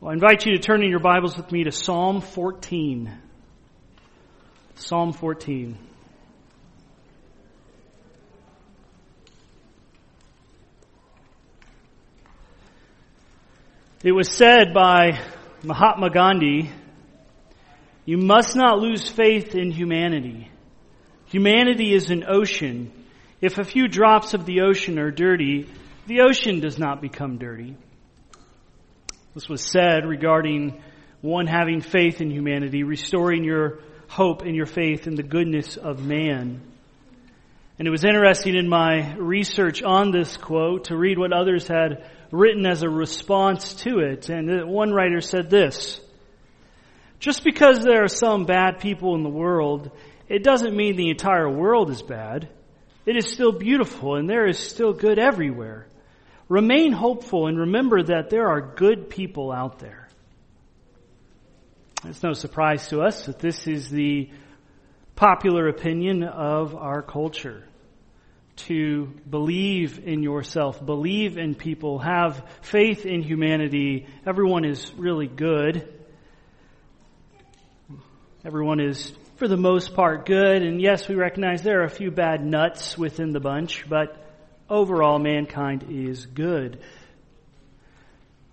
Well, I invite you to turn in your Bibles with me to Psalm 14. Psalm 14. It was said by Mahatma Gandhi, you must not lose faith in humanity. Humanity is an ocean. If a few drops of the ocean are dirty, the ocean does not become dirty. This was said regarding one having faith in humanity, restoring your hope and your faith in the goodness of man. And it was interesting in my research on this quote to read what others had written as a response to it. And one writer said this, just because there are some bad people in the world, it doesn't mean the entire world is bad. It is still beautiful and there is still good everywhere. Remain hopeful and remember that there are good people out there. It's no surprise to us that this is the popular opinion of our culture. To believe in yourself, believe in people, have faith in humanity. Everyone is really good. Everyone is, for the most part, good. And yes, we recognize there are a few bad nuts within the bunch, but overall mankind is good.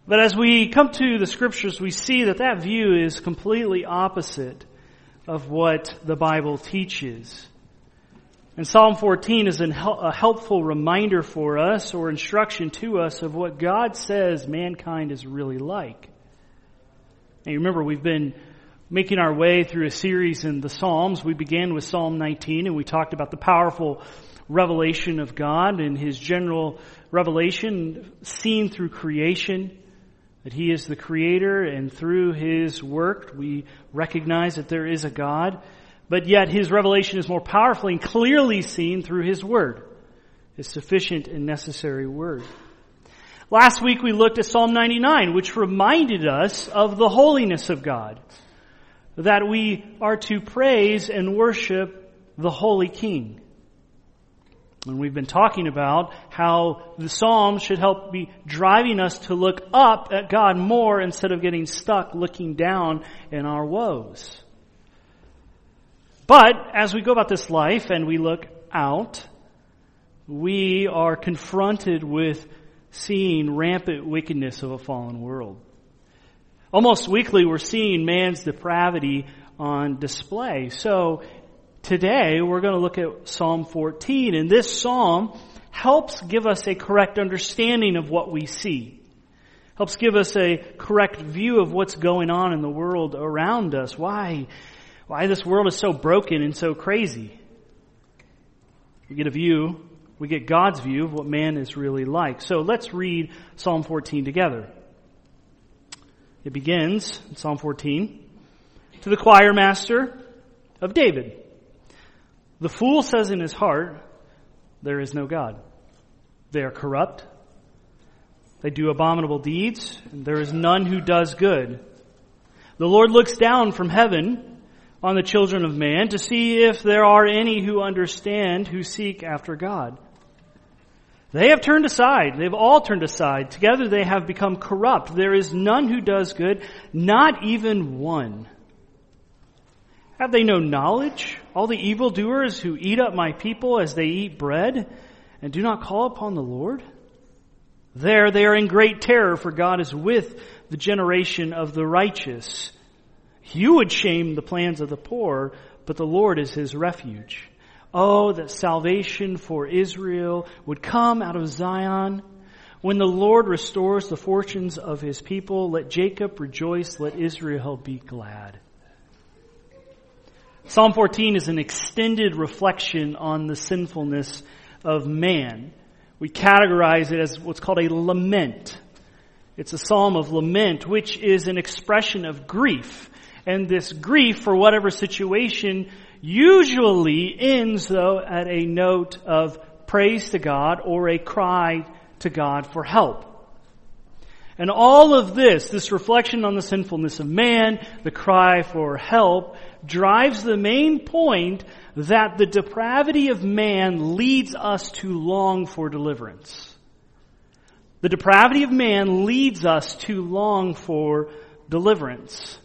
But as we come to the scriptures, we see that that view is completely opposite of what the Bible teaches. And Psalm 14 is a helpful reminder for us or instruction to us of what God says mankind is really like. And you remember we've been making our way through a series in the Psalms. We began with Psalm 19 and we talked about the powerful revelation of God and His general revelation seen through creation, that He is the Creator and through His work we recognize that there is a God, but yet His revelation is more powerfully and clearly seen through His Word, His sufficient and necessary Word. Last week we looked at Psalm 99, which reminded us of the holiness of God. That we are to praise and worship the Holy King. And we've been talking about how the Psalms should help be driving us to look up at God more instead of getting stuck looking down in our woes. But as we go about this life and we look out, we are confronted with seeing rampant wickedness of a fallen world. Almost weekly we're seeing man's depravity on display. So Today, we're going to look at Psalm 14, and this psalm helps give us a correct understanding of what we see. Helps give us a correct view of what's going on in the world around us. Why, why this world is so broken and so crazy. We get a view, we get God's view of what man is really like. So let's read Psalm 14 together. It begins Psalm 14 to the choir master of David. The fool says in his heart, there is no God. They are corrupt. They do abominable deeds, and there is none who does good. The Lord looks down from heaven on the children of man to see if there are any who understand, who seek after God. They have turned aside. They've all turned aside. Together they have become corrupt. There is none who does good, not even one. Have they no knowledge? All the evildoers who eat up my people as they eat bread and do not call upon the Lord? There they are in great terror, for God is with the generation of the righteous. You would shame the plans of the poor, but the Lord is his refuge. Oh, that salvation for Israel would come out of Zion. When the Lord restores the fortunes of his people, let Jacob rejoice, let Israel be glad. Psalm 14 is an extended reflection on the sinfulness of man. We categorize it as what's called a lament. It's a psalm of lament, which is an expression of grief. And this grief for whatever situation usually ends though at a note of praise to God or a cry to God for help. And all of this, this reflection on the sinfulness of man, the cry for help, drives the main point that the depravity of man leads us to long for deliverance. The depravity of man leads us to long for deliverance.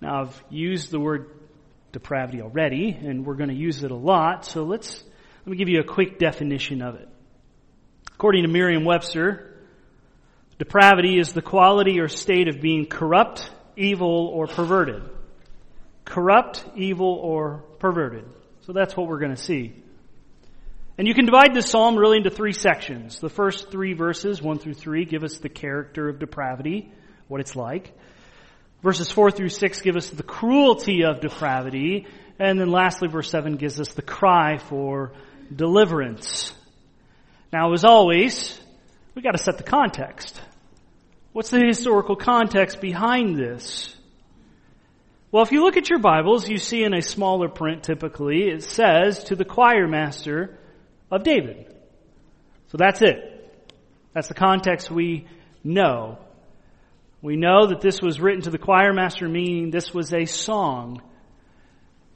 Now, I've used the word depravity already, and we're going to use it a lot, so let's, let me give you a quick definition of it. According to Merriam-Webster, depravity is the quality or state of being corrupt, evil, or perverted. Corrupt, evil, or perverted. So that's what we're going to see. And you can divide this psalm really into three sections. The first three verses, one through three, give us the character of depravity, what it's like. Verses four through six give us the cruelty of depravity. And then lastly, verse seven gives us the cry for deliverance. Now, as always, we gotta set the context. What's the historical context behind this? Well, if you look at your Bibles, you see in a smaller print typically, it says to the choir master, of David. So that's it. That's the context we know. We know that this was written to the choir master, meaning this was a song.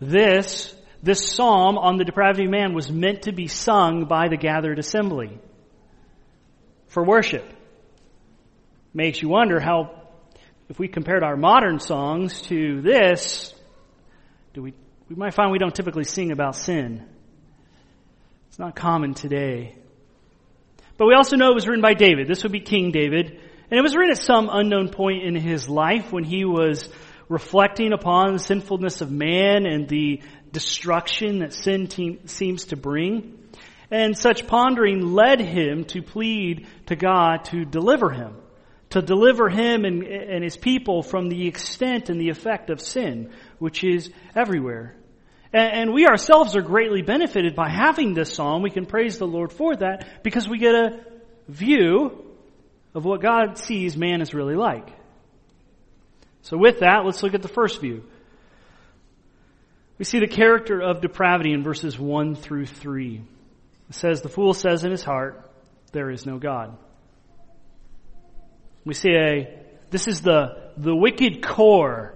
This, this psalm on the depravity of man was meant to be sung by the gathered assembly for worship. Makes you wonder how, if we compared our modern songs to this, do we, we might find we don't typically sing about sin. It's not common today. But we also know it was written by David. This would be King David. And it was written at some unknown point in his life when he was reflecting upon the sinfulness of man and the destruction that sin te- seems to bring. And such pondering led him to plead to God to deliver him, to deliver him and, and his people from the extent and the effect of sin, which is everywhere. And we ourselves are greatly benefited by having this psalm. We can praise the Lord for that because we get a view of what God sees man is really like. So with that, let's look at the first view. We see the character of depravity in verses 1 through 3. It says, The fool says in his heart, There is no God. We see a, this is the, the wicked core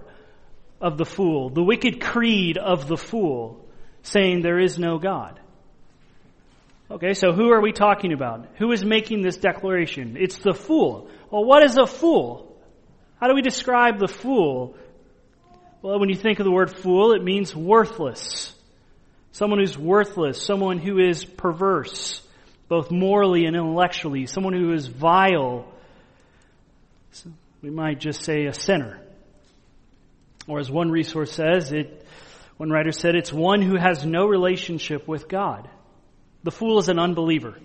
of the fool, the wicked creed of the fool, saying there is no God. Okay, so who are we talking about? Who is making this declaration? It's the fool. Well, what is a fool? How do we describe the fool? Well, when you think of the word fool, it means worthless. Someone who's worthless, someone who is perverse, both morally and intellectually, someone who is vile. We might just say a sinner. Or as one resource says, it, one writer said, it's one who has no relationship with God. The fool is an unbeliever.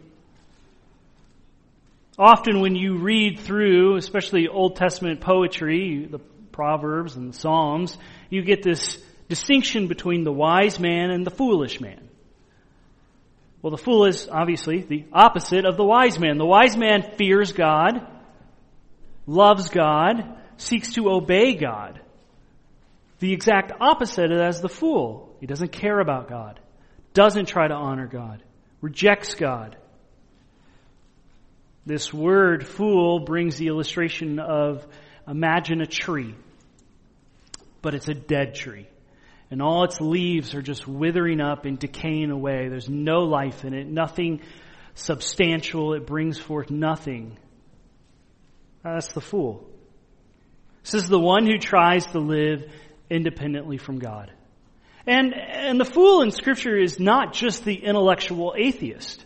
Often when you read through, especially Old Testament poetry, the Proverbs and the Psalms, you get this distinction between the wise man and the foolish man. Well, the fool is obviously the opposite of the wise man. The wise man fears God, loves God, seeks to obey God the exact opposite as the fool. He doesn't care about God, doesn't try to honor God, rejects God. This word fool brings the illustration of imagine a tree, but it's a dead tree. And all its leaves are just withering up and decaying away. There's no life in it, nothing substantial. It brings forth nothing. That's the fool. This is the one who tries to live independently from God. And, and the fool in scripture is not just the intellectual atheist.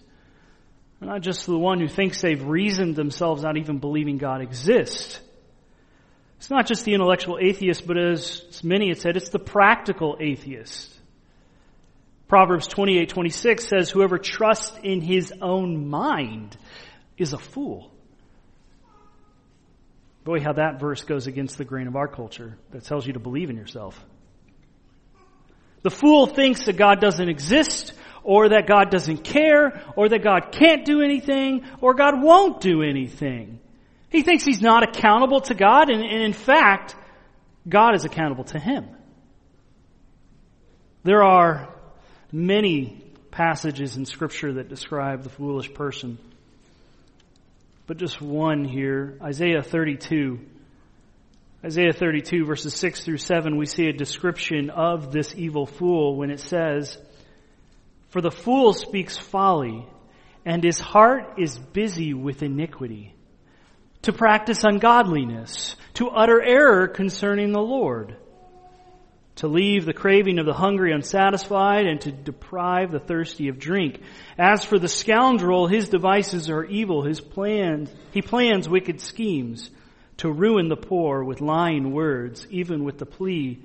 Not just the one who thinks they've reasoned themselves not even believing God exists. It's not just the intellectual atheist, but as many had said, it's the practical atheist. Proverbs 28, 26 says, whoever trusts in his own mind is a fool. Boy, how that verse goes against the grain of our culture that tells you to believe in yourself. The fool thinks that God doesn't exist, or that God doesn't care, or that God can't do anything, or God won't do anything. He thinks he's not accountable to God, and, and in fact, God is accountable to him. There are many passages in Scripture that describe the foolish person but just one here. Isaiah 32. Isaiah 32 verses 6 through 7, we see a description of this evil fool when it says, For the fool speaks folly and his heart is busy with iniquity, to practice ungodliness, to utter error concerning the Lord, to leave the craving of the hungry unsatisfied, and to deprive the thirsty of drink. As for the scoundrel, his devices are evil, his plans, he plans wicked schemes, to ruin the poor with lying words, even with the plea,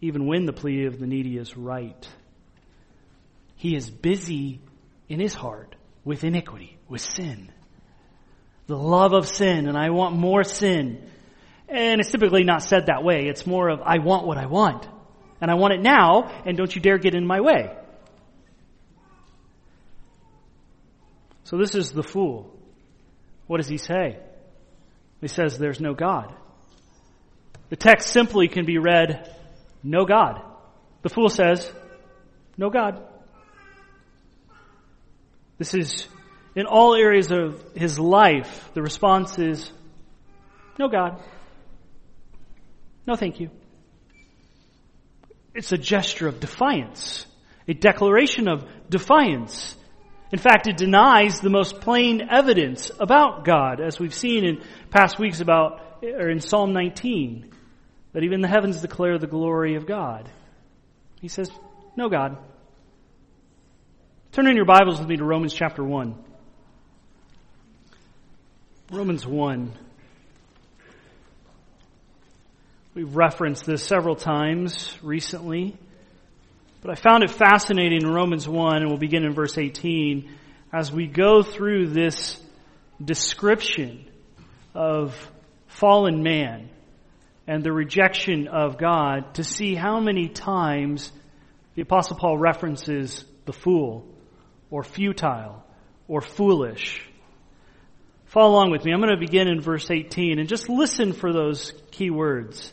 even when the plea of the needy is right. He is busy in his heart with iniquity, with sin. The love of sin, and I want more sin. And it's typically not said that way. It's more of, I want what I want. And I want it now, and don't you dare get in my way. So this is the fool. What does he say? He says there's no God. The text simply can be read, no God. The fool says, no God. This is in all areas of his life, the response is, no God. No thank you. It's a gesture of defiance, a declaration of defiance. In fact, it denies the most plain evidence about God, as we've seen in past weeks about, or in Psalm 19, that even the heavens declare the glory of God. He says, no God. Turn in your Bibles with me to Romans chapter 1. Romans 1. We've referenced this several times recently, but I found it fascinating in Romans 1, and we'll begin in verse 18, as we go through this description of fallen man and the rejection of God to see how many times the Apostle Paul references the fool or futile or foolish. Follow along with me. I'm going to begin in verse 18 and just listen for those key words.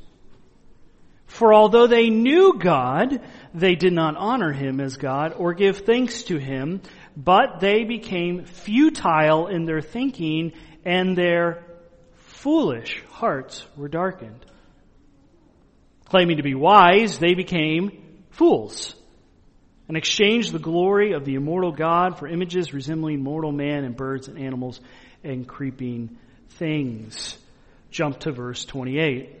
For although they knew God, they did not honor him as God or give thanks to him, but they became futile in their thinking and their foolish hearts were darkened. Claiming to be wise, they became fools and exchanged the glory of the immortal God for images resembling mortal man and birds and animals and creeping things. Jump to verse 28.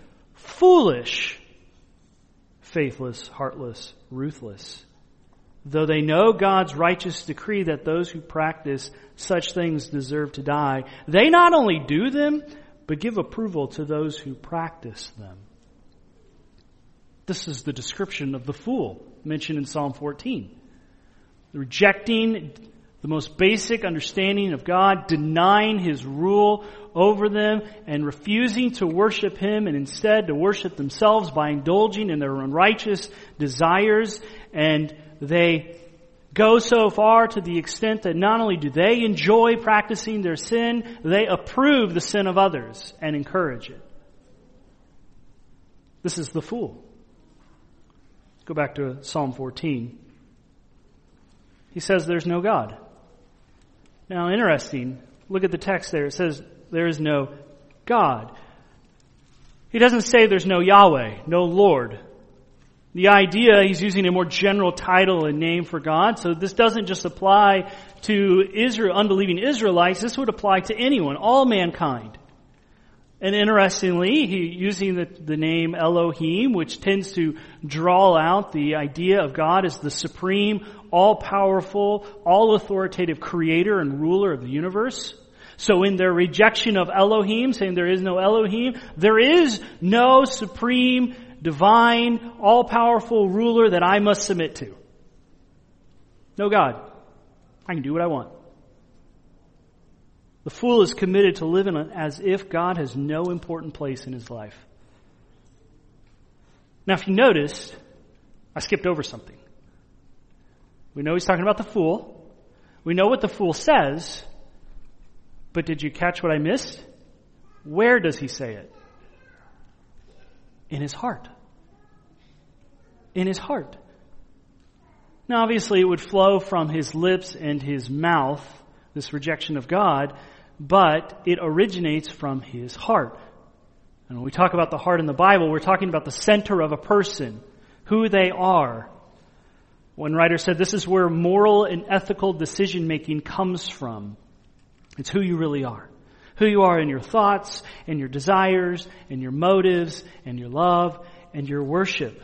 foolish, faithless, heartless, ruthless. Though they know God's righteous decree that those who practice such things deserve to die, they not only do them, but give approval to those who practice them. This is the description of the fool mentioned in Psalm 14. Rejecting the most basic understanding of God, denying His rule over them, and refusing to worship Him and instead to worship themselves by indulging in their unrighteous desires. And they go so far to the extent that not only do they enjoy practicing their sin, they approve the sin of others and encourage it. This is the fool. Go back to Psalm 14. He says there's no God. Now, interesting. Look at the text there. It says there is no God. He doesn't say there's no Yahweh, no Lord. The idea, he's using a more general title and name for God, so this doesn't just apply to Israel, unbelieving Israelites, this would apply to anyone, all mankind. And interestingly, he using the, the name Elohim, which tends to draw out the idea of God as the supreme, all-powerful, all-authoritative creator and ruler of the universe. So in their rejection of Elohim, saying there is no Elohim, there is no supreme, divine, all-powerful ruler that I must submit to. No God. I can do what I want. The fool is committed to living as if God has no important place in his life. Now, if you noticed, I skipped over something. We know he's talking about the fool. We know what the fool says. But did you catch what I missed? Where does he say it? In his heart. In his heart. Now, obviously, it would flow from his lips and his mouth, this rejection of God, but it originates from his heart. And when we talk about the heart in the Bible, we're talking about the center of a person, who they are. One writer said this is where moral and ethical decision making comes from. It's who you really are. Who you are in your thoughts and your desires and your motives and your love and your worship.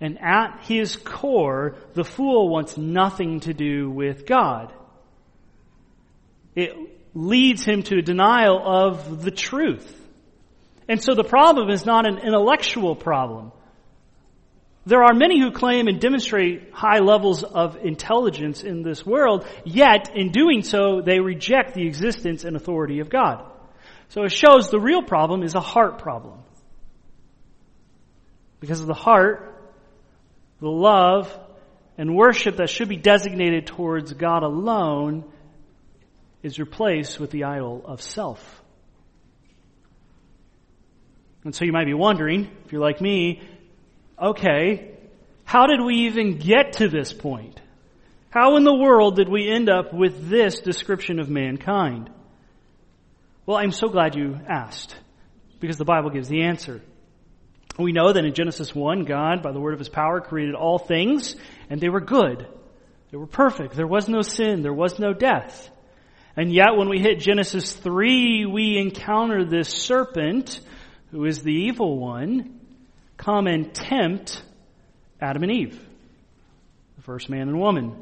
And at his core, the fool wants nothing to do with God. It leads him to a denial of the truth. And so the problem is not an intellectual problem. There are many who claim and demonstrate high levels of intelligence in this world, yet in doing so, they reject the existence and authority of God. So it shows the real problem is a heart problem. Because of the heart, the love and worship that should be designated towards God alone is replaced with the idol of self. And so you might be wondering, if you're like me, okay, how did we even get to this point? How in the world did we end up with this description of mankind? Well, I'm so glad you asked, because the Bible gives the answer. We know that in Genesis 1, God, by the word of his power, created all things, and they were good. They were perfect. There was no sin. There was no death. And yet when we hit Genesis 3, we encounter this serpent, who is the evil one, come and tempt Adam and Eve, the first man and woman.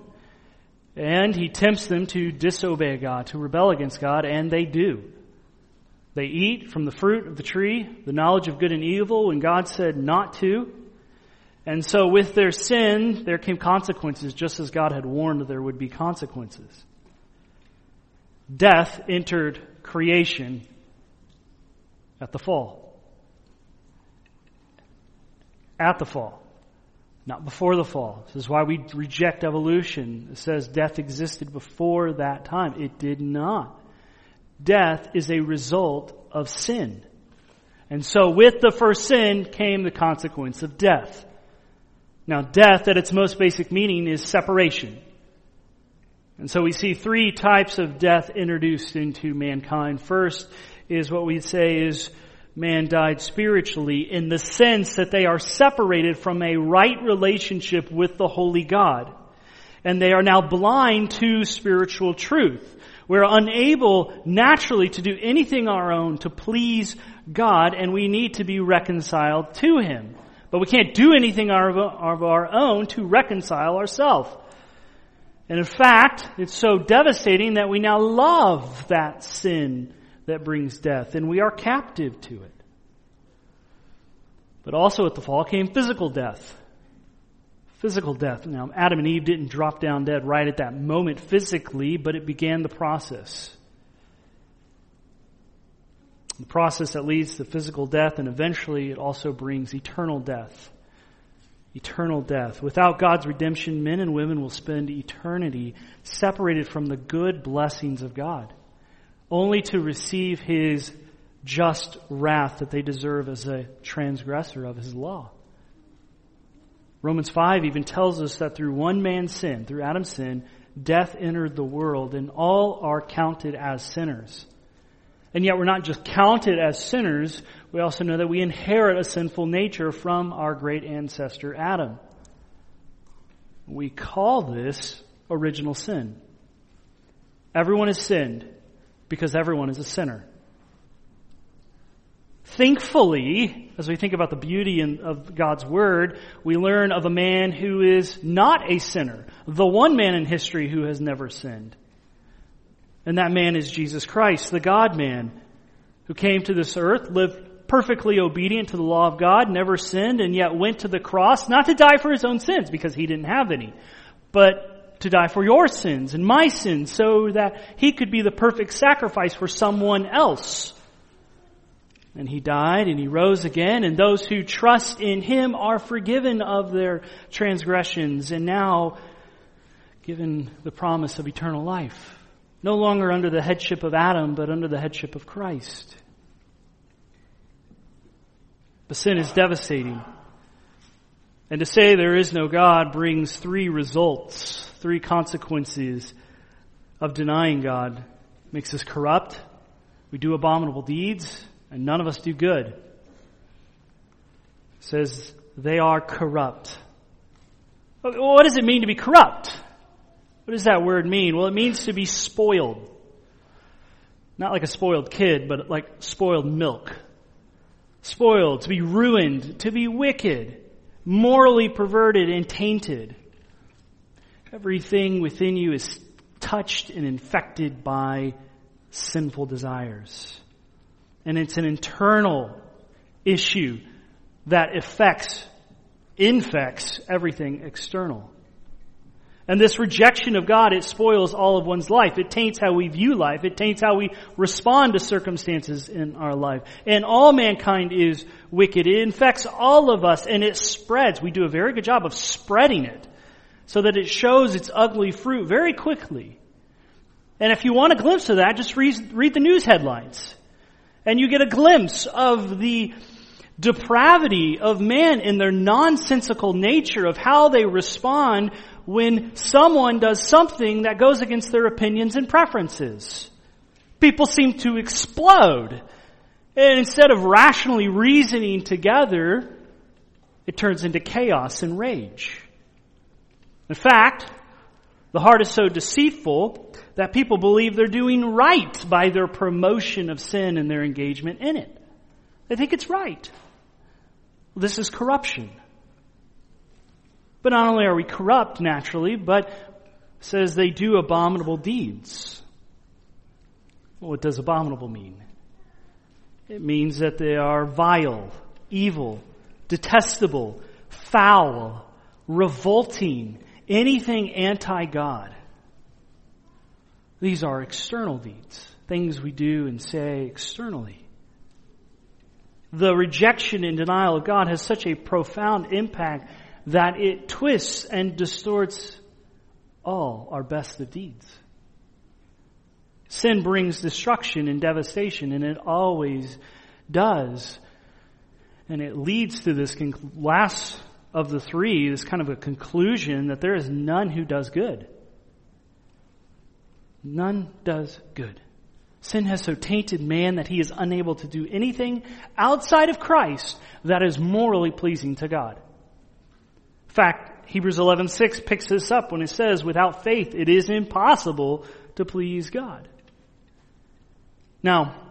And he tempts them to disobey God, to rebel against God, and they do. They eat from the fruit of the tree, the knowledge of good and evil, when God said not to. And so with their sin, there came consequences, just as God had warned there would be consequences. Death entered creation at the fall. At the fall. Not before the fall. This is why we reject evolution. It says death existed before that time. It did not death is a result of sin. And so with the first sin came the consequence of death. Now death at its most basic meaning is separation. And so we see three types of death introduced into mankind. First is what we say is man died spiritually in the sense that they are separated from a right relationship with the Holy God. And they are now blind to spiritual truth. We're unable naturally to do anything our own to please God, and we need to be reconciled to Him. But we can't do anything of our own to reconcile ourselves. And in fact, it's so devastating that we now love that sin that brings death, and we are captive to it. But also at the fall came physical death physical death. Now, Adam and Eve didn't drop down dead right at that moment physically, but it began the process. The process that leads to physical death, and eventually it also brings eternal death. Eternal death. Without God's redemption, men and women will spend eternity separated from the good blessings of God, only to receive His just wrath that they deserve as a transgressor of His law. Romans 5 even tells us that through one man's sin, through Adam's sin, death entered the world and all are counted as sinners. And yet we're not just counted as sinners, we also know that we inherit a sinful nature from our great ancestor Adam. We call this original sin. Everyone has sinned because everyone is a sinner. Thankfully, as we think about the beauty in, of God's Word, we learn of a man who is not a sinner, the one man in history who has never sinned. And that man is Jesus Christ, the God man, who came to this earth, lived perfectly obedient to the law of God, never sinned, and yet went to the cross, not to die for his own sins, because he didn't have any, but to die for your sins and my sins, so that he could be the perfect sacrifice for someone else. And he died and he rose again, and those who trust in him are forgiven of their transgressions, and now given the promise of eternal life. No longer under the headship of Adam, but under the headship of Christ. But sin is devastating. And to say there is no God brings three results, three consequences of denying God. It makes us corrupt. We do abominable deeds, and none of us do good. It says they are corrupt. What does it mean to be corrupt? What does that word mean? Well, it means to be spoiled. Not like a spoiled kid, but like spoiled milk. Spoiled, to be ruined, to be wicked, morally perverted and tainted. Everything within you is touched and infected by sinful desires. And it's an internal issue that affects, infects everything external. And this rejection of God, it spoils all of one's life. It taints how we view life. It taints how we respond to circumstances in our life. And all mankind is wicked. It infects all of us and it spreads. We do a very good job of spreading it so that it shows its ugly fruit very quickly. And if you want a glimpse of that, just read, read the news headlines. And you get a glimpse of the depravity of man in their nonsensical nature of how they respond when someone does something that goes against their opinions and preferences. People seem to explode. And instead of rationally reasoning together, it turns into chaos and rage. In fact, the heart is so deceitful that people believe they're doing right by their promotion of sin and their engagement in it. They think it's right. This is corruption. But not only are we corrupt naturally, but says they do abominable deeds. What does abominable mean? It means that they are vile, evil, detestable, foul, revolting, anything anti-God. These are external deeds, things we do and say externally. The rejection and denial of God has such a profound impact that it twists and distorts all our best of deeds. Sin brings destruction and devastation, and it always does. And it leads to this last of the three, this kind of a conclusion that there is none who does good. None does good. Sin has so tainted man that he is unable to do anything outside of Christ that is morally pleasing to God. In fact, Hebrews 11:6 picks this up when it says, "Without faith it is impossible to please God." Now,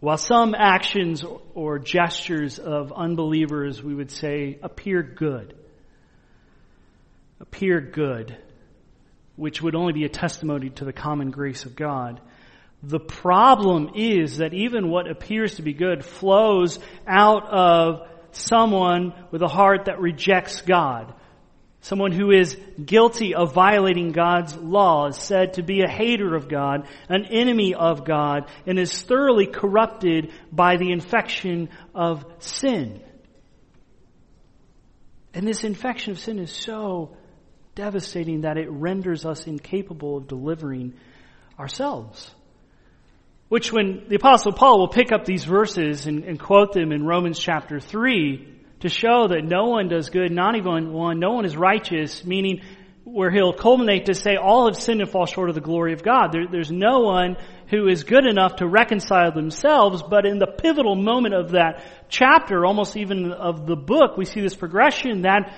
while some actions or gestures of unbelievers we would say appear good, appear good, which would only be a testimony to the common grace of God, the problem is that even what appears to be good flows out of someone with a heart that rejects God. Someone who is guilty of violating God's law is said to be a hater of God, an enemy of God, and is thoroughly corrupted by the infection of sin. And this infection of sin is so devastating that it renders us incapable of delivering ourselves. Which when the apostle Paul will pick up these verses and, and, quote them in Romans chapter 3 to show that no one does good, not even one, no one is righteous, meaning where he'll culminate to say all have sinned and fall short of the glory of God. There, there's no one who is good enough to reconcile themselves, but in the pivotal moment of that chapter, almost even of the book, we see this progression that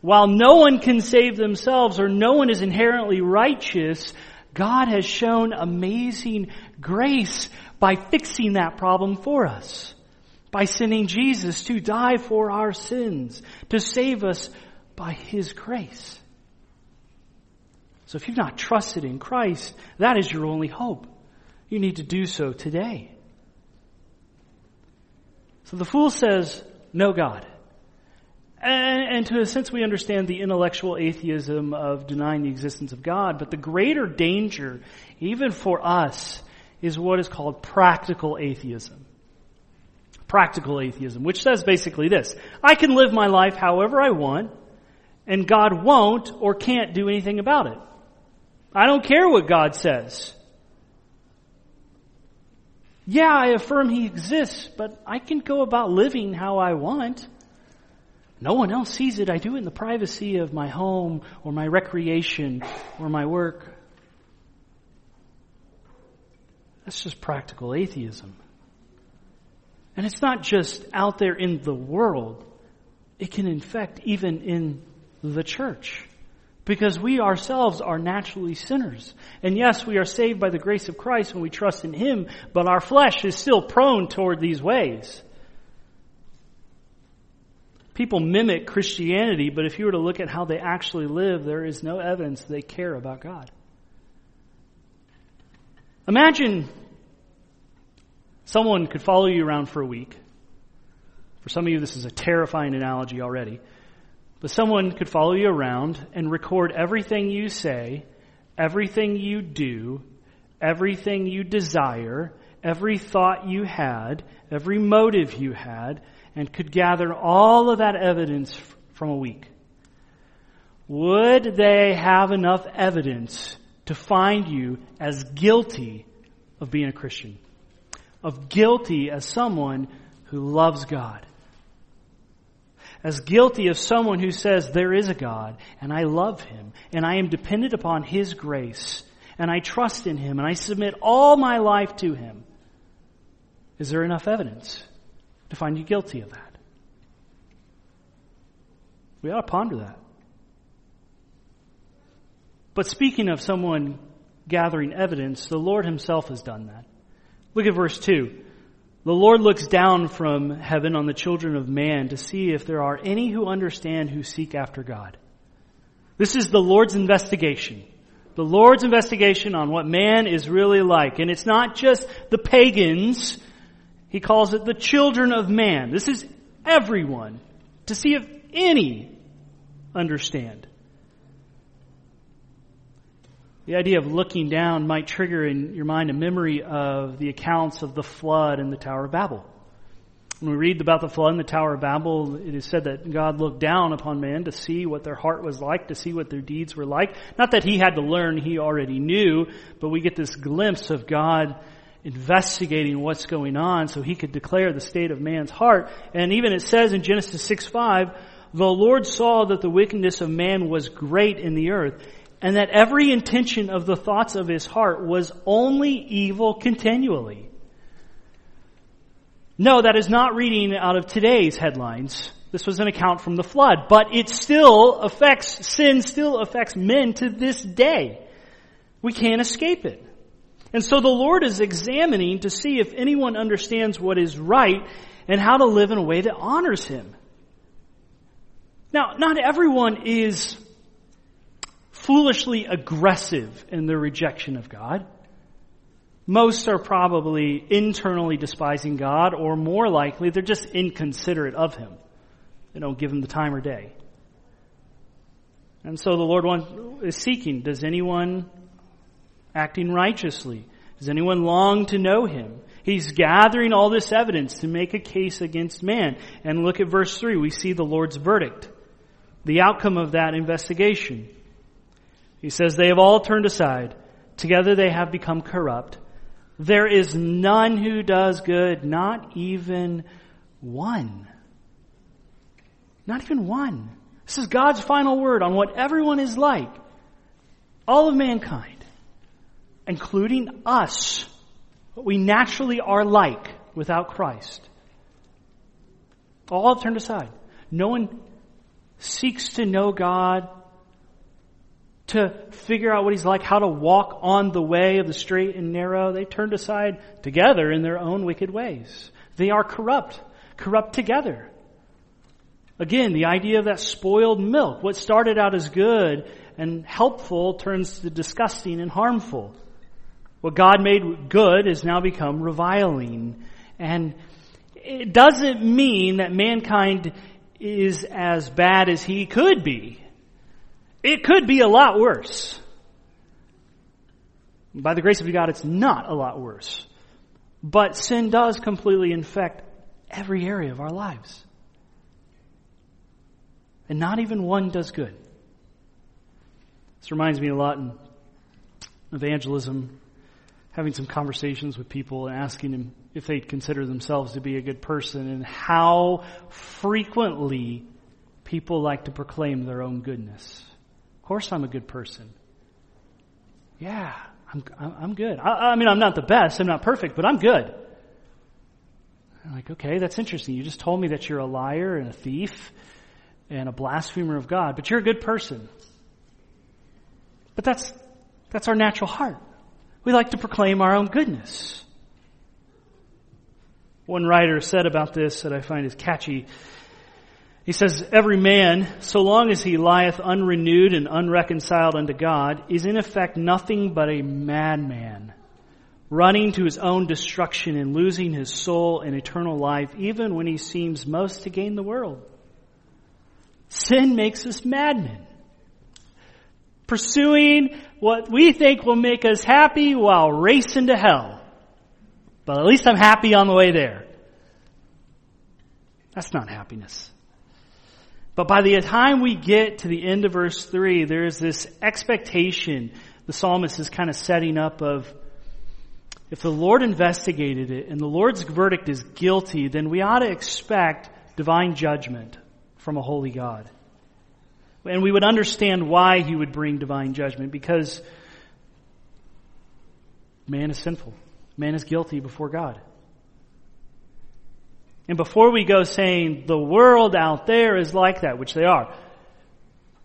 while no one can save themselves or no one is inherently righteous, God has shown amazing grace by fixing that problem for us. By sending Jesus to die for our sins, to save us by His grace. So if you've not trusted in Christ, that is your only hope. You need to do so today. So the fool says, no God. And, to a sense, we understand the intellectual atheism of denying the existence of God, but the greater danger, even for us, is what is called practical atheism. Practical atheism, which says basically this I can live my life however I want, and God won't or can't do anything about it. I don't care what God says. Yeah, I affirm He exists, but I can go about living how I want. No one else sees it. I do it in the privacy of my home or my recreation or my work. That's just practical atheism. And it's not just out there in the world. It can infect even in the church. Because we ourselves are naturally sinners. And yes, we are saved by the grace of Christ when we trust in Him, but our flesh is still prone toward these ways. People mimic Christianity, but if you were to look at how they actually live, there is no evidence they care about God. Imagine someone could follow you around for a week. For some of you, this is a terrifying analogy already. But someone could follow you around and record everything you say, everything you do, everything you desire, every thought you had, every motive you had, and could gather all of that evidence from a week. Would they have enough evidence to find you as guilty of being a Christian? Of guilty as someone who loves God? as guilty of someone who says there is a God and I love him and I am dependent upon his grace and I trust in him and I submit all my life to him. Is there enough evidence to find you guilty of that? We ought to ponder that. But speaking of someone gathering evidence, the Lord himself has done that. Look at verse 2. The Lord looks down from heaven on the children of man to see if there are any who understand who seek after God. This is the Lord's investigation. The Lord's investigation on what man is really like. And it's not just the pagans. He calls it the children of man. This is everyone to see if any understand. The idea of looking down might trigger in your mind a memory of the accounts of the flood and the Tower of Babel. When we read about the flood and the Tower of Babel, it is said that God looked down upon man to see what their heart was like, to see what their deeds were like. Not that he had to learn, he already knew, but we get this glimpse of God investigating what's going on so he could declare the state of man's heart. And even it says in Genesis 6 5, the Lord saw that the wickedness of man was great in the earth, and that every intention of the thoughts of his heart was only evil continually. No, that is not reading out of today's headlines. This was an account from the flood, but it still affects, sin still affects men to this day. We can't escape it. And so the Lord is examining to see if anyone understands what is right and how to live in a way that honors Him. Now, not everyone is foolishly aggressive in their rejection of God. Most are probably internally despising God, or more likely, they're just inconsiderate of Him. They don't give Him the time or day. And so the Lord is seeking, does anyone acting righteously? Does anyone long to know Him? He's gathering all this evidence to make a case against man. And look at verse 3. We see the Lord's verdict. The outcome of that investigation. He says, They have all turned aside. Together they have become corrupt. There is none who does good, not even one. Not even one. This is God's final word on what everyone is like. All of mankind, including us, what we naturally are like without Christ. All have turned aside. No one seeks to know God to figure out what he's like, how to walk on the way of the straight and narrow. They turned aside together in their own wicked ways. They are corrupt, corrupt together. Again, the idea of that spoiled milk, what started out as good and helpful turns to disgusting and harmful. What God made good has now become reviling. And it doesn't mean that mankind is as bad as he could be. It could be a lot worse. By the grace of God, it's not a lot worse. But sin does completely infect every area of our lives. And not even one does good. This reminds me a lot in evangelism, having some conversations with people and asking them if they consider themselves to be a good person and how frequently people like to proclaim their own goodness. Course I'm a good person. Yeah, I'm, I'm good. I, I mean, I'm not the best. I'm not perfect, but I'm good. I'm like, okay, that's interesting. You just told me that you're a liar and a thief and a blasphemer of God, but you're a good person. But that's, that's our natural heart. We like to proclaim our own goodness. One writer said about this that I find is catchy. He says, Every man, so long as he lieth unrenewed and unreconciled unto God, is in effect nothing but a madman, running to his own destruction and losing his soul and eternal life, even when he seems most to gain the world. Sin makes us madmen. Pursuing what we think will make us happy while racing to hell. But at least I'm happy on the way there. That's not happiness. But by the time we get to the end of verse 3, there is this expectation the psalmist is kind of setting up of if the Lord investigated it and the Lord's verdict is guilty, then we ought to expect divine judgment from a holy God. And we would understand why he would bring divine judgment because man is sinful. Man is guilty before God. And before we go saying the world out there is like that, which they are,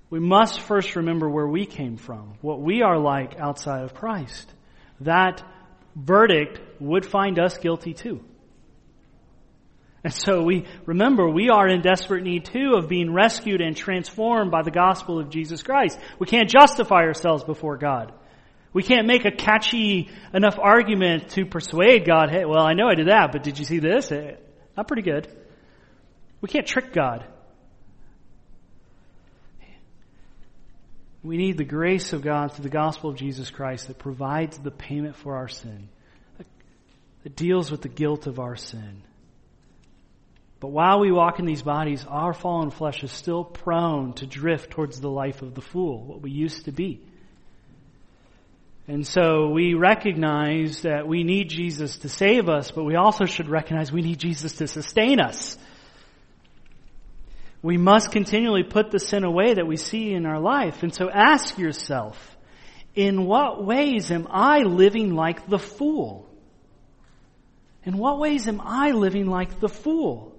we must first remember where we came from, what we are like outside of Christ. That verdict would find us guilty too. And so we remember we are in desperate need too of being rescued and transformed by the gospel of Jesus Christ. We can't justify ourselves before God. We can't make a catchy enough argument to persuade God, hey, well, I know I did that, but did you see this? Eh, Not pretty good. We can't trick God. We need the grace of God through the gospel of Jesus Christ that provides the payment for our sin, that deals with the guilt of our sin. But while we walk in these bodies, our fallen flesh is still prone to drift towards the life of the fool, what we used to be. And so we recognize that we need Jesus to save us, but we also should recognize we need Jesus to sustain us. We must continually put the sin away that we see in our life. And so ask yourself, in what ways am I living like the fool? In what ways am I living like the fool?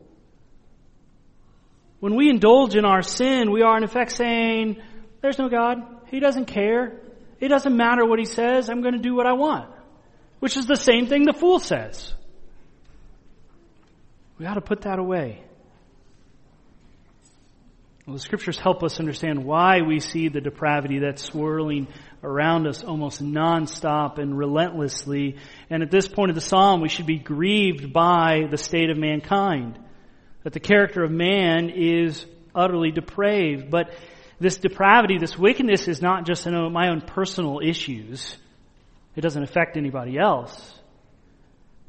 When we indulge in our sin, we are in effect saying, there's no God. He doesn't care. It doesn't matter what he says, I'm going to do what I want. Which is the same thing the fool says. We ought to put that away. Well, the scriptures help us understand why we see the depravity that's swirling around us almost nonstop and relentlessly. And at this point of the psalm, we should be grieved by the state of mankind. That the character of man is utterly depraved. But this depravity, this wickedness is not just in my own personal issues. It doesn't affect anybody else.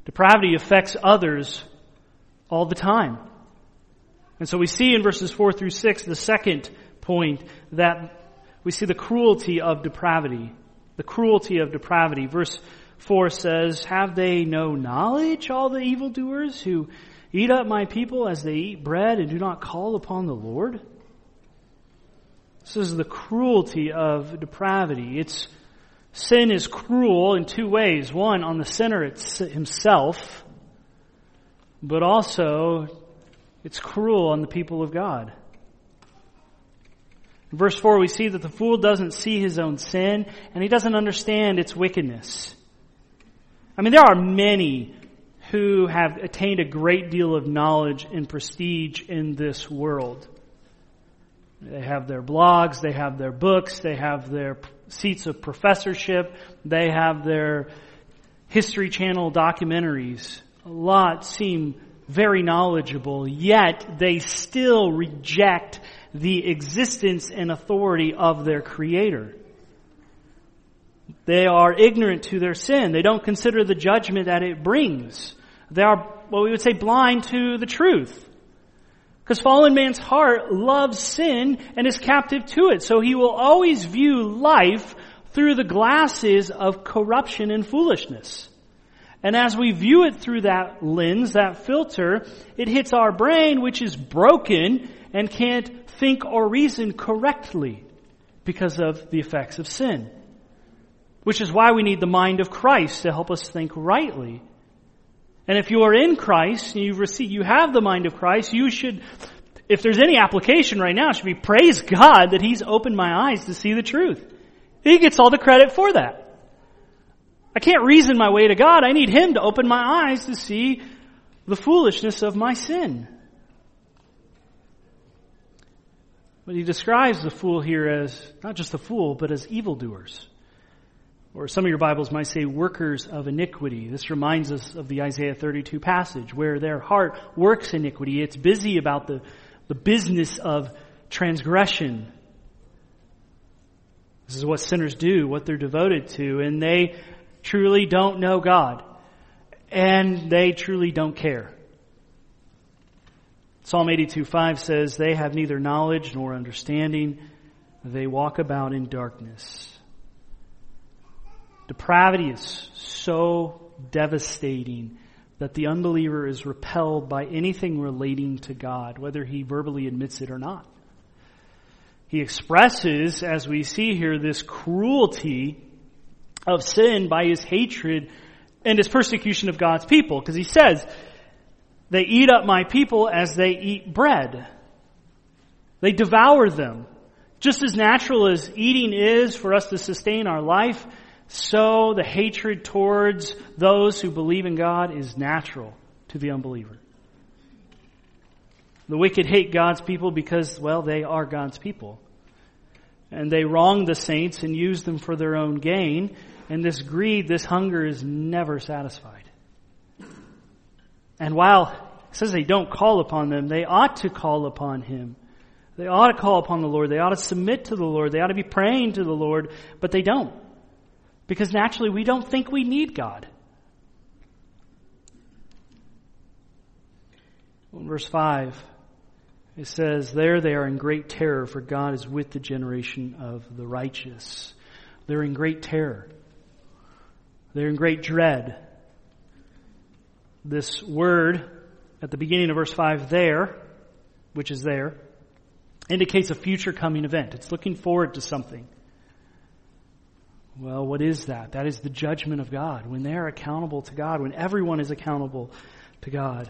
Depravity affects others all the time. And so we see in verses 4 through 6, the second point, that we see the cruelty of depravity. The cruelty of depravity. Verse 4 says, Have they no knowledge, all the evildoers who eat up my people as they eat bread and do not call upon the Lord? This is the cruelty of depravity. It's sin is cruel in two ways. One, on the sinner himself, but also it's cruel on the people of God. In verse 4, we see that the fool doesn't see his own sin and he doesn't understand its wickedness. I mean, there are many who have attained a great deal of knowledge and prestige in this world. They have their blogs, they have their books, they have their seats of professorship, they have their History Channel documentaries. A lot seem very knowledgeable, yet they still reject the existence and authority of their Creator. They are ignorant to their sin. They don't consider the judgment that it brings. They are, what we would say, blind to the truth. Because fallen man's heart loves sin and is captive to it. So he will always view life through the glasses of corruption and foolishness. And as we view it through that lens, that filter, it hits our brain, which is broken and can't think or reason correctly because of the effects of sin. Which is why we need the mind of Christ to help us think rightly. And if you are in Christ and you've received, you have the mind of Christ, you should, if there's any application right now, it should be praise God that He's opened my eyes to see the truth. He gets all the credit for that. I can't reason my way to God. I need Him to open my eyes to see the foolishness of my sin. But he describes the fool here as not just a fool, but as evildoers. Or some of your Bibles might say workers of iniquity. This reminds us of the Isaiah 32 passage where their heart works iniquity. It's busy about the, the business of transgression. This is what sinners do, what they're devoted to, and they truly don't know God. And they truly don't care. Psalm 82 5 says, They have neither knowledge nor understanding. They walk about in darkness. Depravity is so devastating that the unbeliever is repelled by anything relating to God, whether he verbally admits it or not. He expresses, as we see here, this cruelty of sin by his hatred and his persecution of God's people. Because he says, they eat up my people as they eat bread. They devour them. Just as natural as eating is for us to sustain our life, so the hatred towards those who believe in God is natural to the unbeliever. The wicked hate God's people because, well, they are God's people. And they wrong the saints and use them for their own gain. And this greed, this hunger is never satisfied. And while it says they don't call upon them, they ought to call upon Him. They ought to call upon the Lord. They ought to submit to the Lord. They ought to be praying to the Lord, but they don't. Because naturally, we don't think we need God. In verse 5, it says, There they are in great terror, for God is with the generation of the righteous. They're in great terror. They're in great dread. This word at the beginning of verse 5 there, which is there, indicates a future coming event. It's looking forward to something. Well, what is that? That is the judgment of God. When they are accountable to God, when everyone is accountable to God.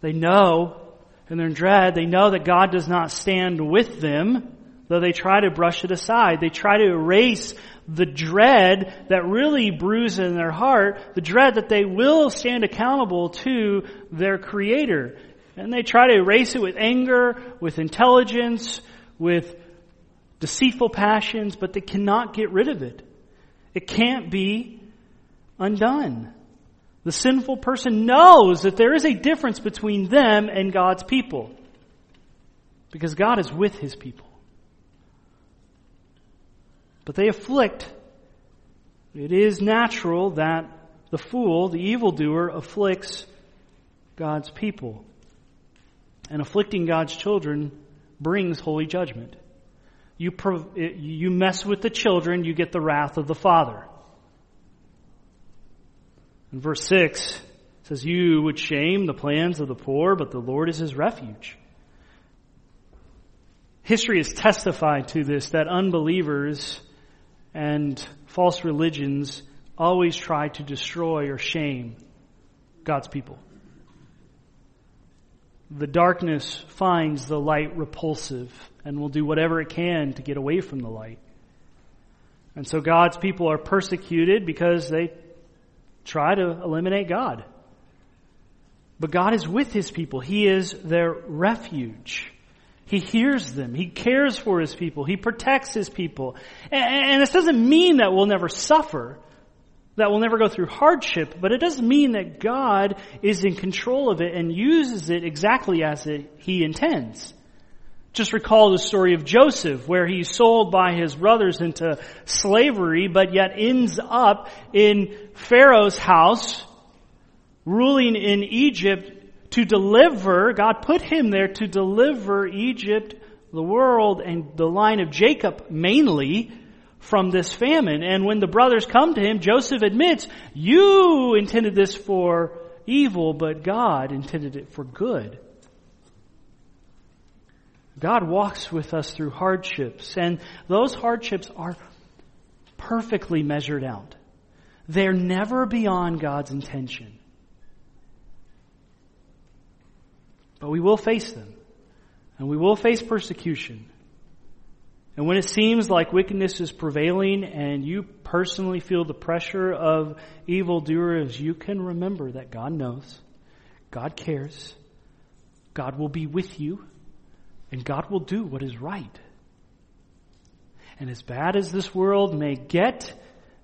They know, and they're in dread, they know that God does not stand with them, though they try to brush it aside. They try to erase the dread that really brews in their heart, the dread that they will stand accountable to their Creator. And they try to erase it with anger, with intelligence, with deceitful passions, but they cannot get rid of it. It can't be undone. The sinful person knows that there is a difference between them and God's people. Because God is with his people. But they afflict. It is natural that the fool, the evildoer, afflicts God's people. And afflicting God's children brings holy judgment. You, you mess with the children, you get the wrath of the Father. In verse 6, it says, You would shame the plans of the poor, but the Lord is his refuge. History has testified to this that unbelievers and false religions always try to destroy or shame God's people. The darkness finds the light repulsive and will do whatever it can to get away from the light. And so God's people are persecuted because they try to eliminate God. But God is with his people. He is their refuge. He hears them. He cares for his people. He protects his people. And, this doesn't mean that we'll never suffer, that we'll never go through hardship, but it does mean that God is in control of it and uses it exactly as it, he intends. Just recall the story of Joseph, where he's sold by his brothers into slavery, but yet ends up in Pharaoh's house, ruling in Egypt to deliver, God put him there to deliver Egypt, the world, and the line of Jacob mainly from this famine. And when the brothers come to him, Joseph admits, you intended this for evil, but God intended it for good. God walks with us through hardships, and those hardships are perfectly measured out. They're never beyond God's intention. But we will face them. And we will face persecution. And when it seems like wickedness is prevailing and you personally feel the pressure of evildoers, you can remember that God knows, God cares, God will be with you, and God will do what is right. And as bad as this world may get,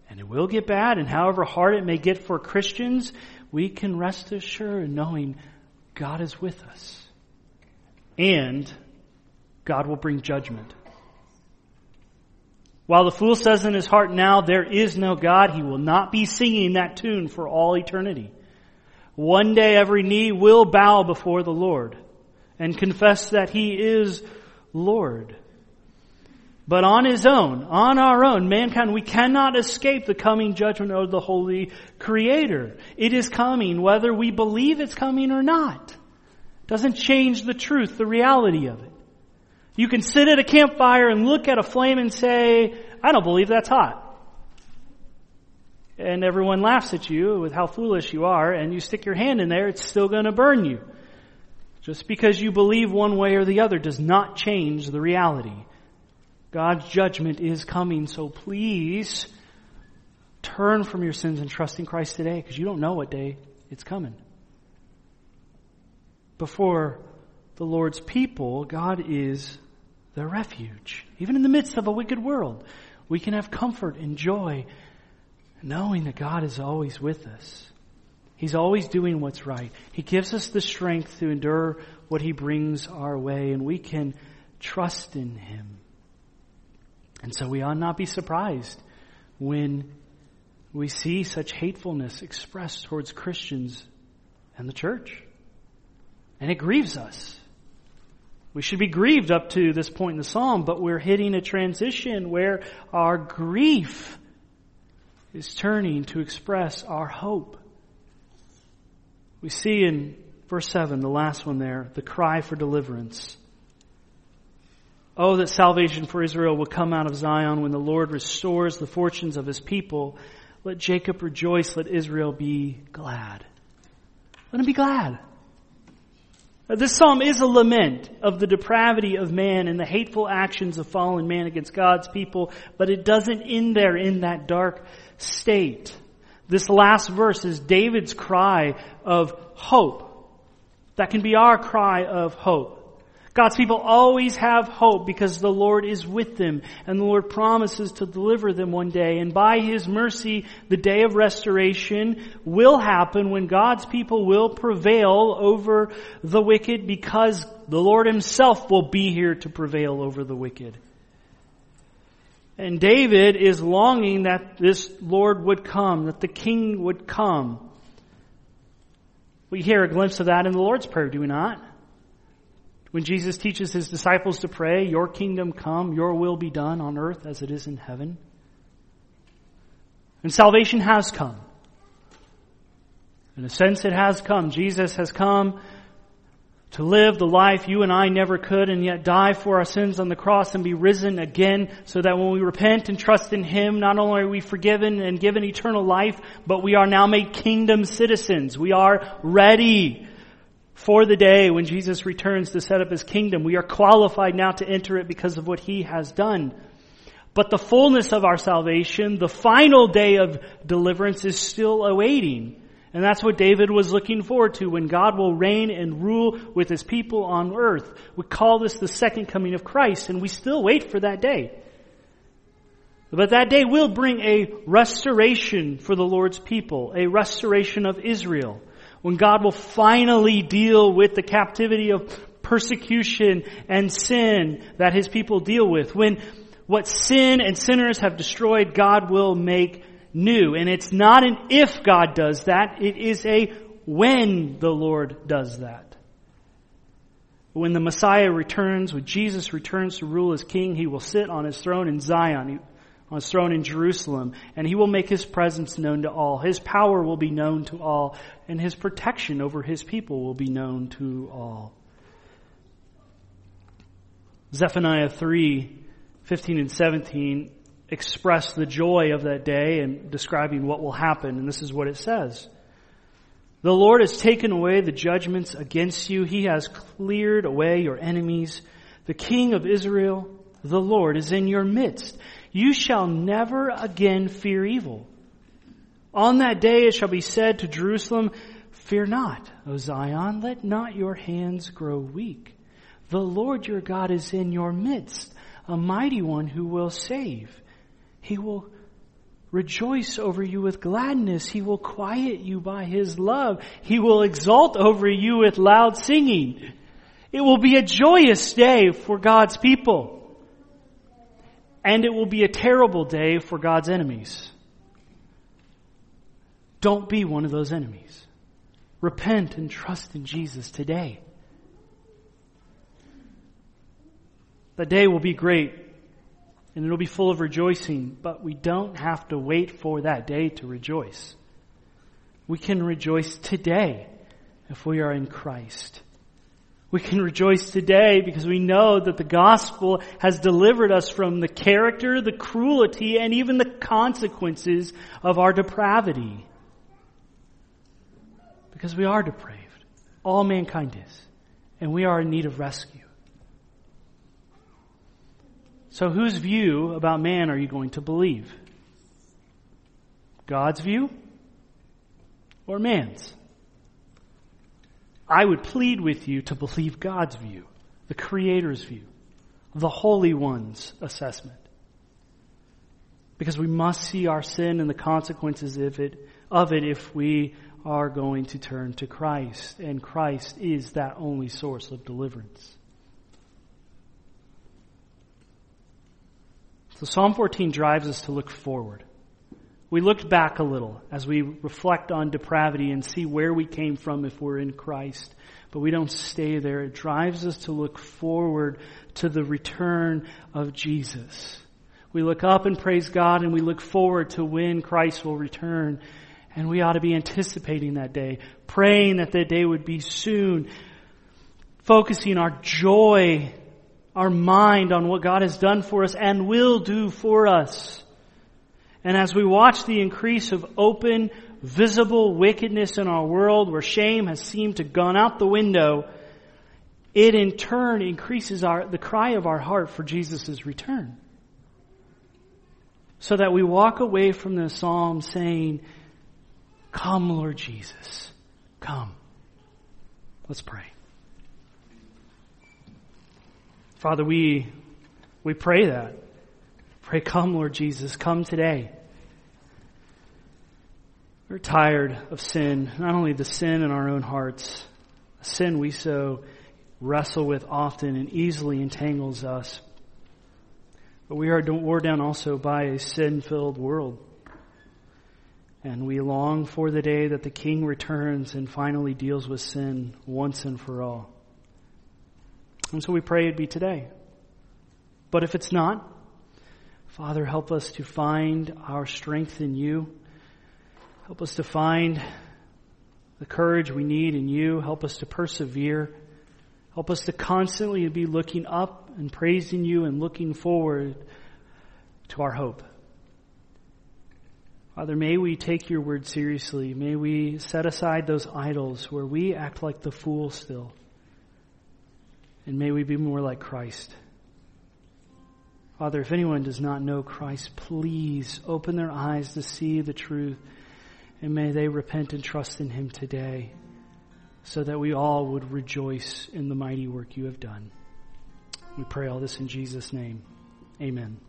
and it will get bad, and however hard it may get for Christians, we can rest assured knowing God is with us. And God will bring judgment. While the fool says in his heart now, there is no God, he will not be singing that tune for all eternity. One day every knee will bow before the Lord and confess that he is Lord. But on his own, on our own, mankind, we cannot escape the coming judgment of the Holy Creator. It is coming whether we believe it's coming or not. It Doesn't change the truth, the reality of it. You can sit at a campfire and look at a flame and say, I don't believe that's hot. And everyone laughs at you with how foolish you are, and you stick your hand in there, it's still gonna burn you. Just because you believe one way or the other does not change the reality. God's judgment is coming, so please turn from your sins and trust in Christ today because you don't know what day it's coming. Before the Lord's people, God is their refuge. Even in the midst of a wicked world, we can have comfort and joy knowing that God is always with us. He's always doing what's right. He gives us the strength to endure what He brings our way, and we can trust in Him. And so we ought not be surprised when we see such hatefulness expressed towards Christians and the church. And it grieves us. We should be grieved up to this point in the psalm, but we're hitting a transition where our grief is turning to express our hope. We see in verse 7, the last one there, the cry for deliverance. Oh, that salvation for Israel will come out of Zion when the Lord restores the fortunes of his people. Let Jacob rejoice, let Israel be glad. Let him be glad. This psalm is a lament of the depravity of man and the hateful actions of fallen man against God's people, but it doesn't end there in that dark state. This last verse is David's cry of hope. That can be our cry of hope. God's people always have hope because the Lord is with them and the Lord promises to deliver them one day. And by His mercy, the day of restoration will happen when God's people will prevail over the wicked because the Lord Himself will be here to prevail over the wicked. And David is longing that this Lord would come, that the King would come. We hear a glimpse of that in the Lord's Prayer, do we not? When Jesus teaches his disciples to pray, Your kingdom come, your will be done on earth as it is in heaven. And salvation has come. In a sense, it has come. Jesus has come to live the life you and I never could and yet die for our sins on the cross and be risen again so that when we repent and trust in Him, not only are we forgiven and given eternal life, but we are now made kingdom citizens. We are ready for the day when Jesus returns to set up his kingdom. We are qualified now to enter it because of what he has done. But the fullness of our salvation, the final day of deliverance is still awaiting. And that's what David was looking forward to when God will reign and rule with his people on earth. We call this the second coming of Christ and we still wait for that day. But that day will bring a restoration for the Lord's people, a restoration of Israel, when God will finally deal with the captivity of persecution and sin that his people deal with. When what sin and sinners have destroyed, God will make new. And it's not an if God does that, it is a when the Lord does that. When the Messiah returns, when Jesus returns to rule as king, he will sit on his throne in Zion, on his throne in Jerusalem, and he will make his presence known to all. His power will be known to all, and his protection over his people will be known to all. Zephaniah 3, 15 and 17 express the joy of that day and describing what will happen. And this is what it says. The Lord has taken away the judgments against you. He has cleared away your enemies. The King of Israel, the Lord, is in your midst. You shall never again fear evil. On that day it shall be said to Jerusalem, Fear not, O Zion, let not your hands grow weak. The Lord your God is in your midst, a mighty one who will save. He will rejoice over you with gladness. He will quiet you by His love. He will exult over you with loud singing. It will be a joyous day for God's people. And it will be a terrible day for God's enemies. Don't be one of those enemies. Repent and trust in Jesus today. The day will be great and it'll be full of rejoicing, but we don't have to wait for that day to rejoice. We can rejoice today if we are in Christ. We can rejoice today because we know that the gospel has delivered us from the character, the cruelty, and even the consequences of our depravity. Because we are depraved. All mankind is. And we are in need of rescue. So whose view about man are you going to believe? God's view or man's? I would plead with you to believe God's view, the Creator's view, the Holy One's assessment. Because we must see our sin and the consequences of it, of it if we are going to turn to Christ. And Christ is that only source of deliverance. So Psalm 14 drives us to look forward. We looked back a little as we reflect on depravity and see where we came from if we're in Christ. But we don't stay there. It drives us to look forward to the return of Jesus. We look up and praise God and we look forward to when Christ will return. And we ought to be anticipating that day, praying that that day would be soon, focusing our joy our mind on what God has done for us and will do for us. And as we watch the increase of open, visible wickedness in our world where shame has seemed to gone out the window, it in turn increases our, the cry of our heart for Jesus' return. So that we walk away from the psalm saying, Come, Lord Jesus, come. Let's pray. Father, we, we pray that. Pray, come, Lord Jesus, come today. We're tired of sin, not only the sin in our own hearts, a sin we so wrestle with often and easily entangles us, but we are worn down also by a sin-filled world. And we long for the day that the King returns and finally deals with sin once and for all. And so we pray it'd be today. But if it's not, Father, help us to find our strength in you. Help us to find the courage we need in you. Help us to persevere. Help us to constantly be looking up and praising you and looking forward to our hope. Father, may we take your word seriously. May we set aside those idols where we act like the fool still. And may we be more like Christ. Father, if anyone does not know Christ, please open their eyes to see the truth And may they repent and trust in him today so that we all would rejoice in the mighty work you have done. We pray all this in Jesus' name. Amen.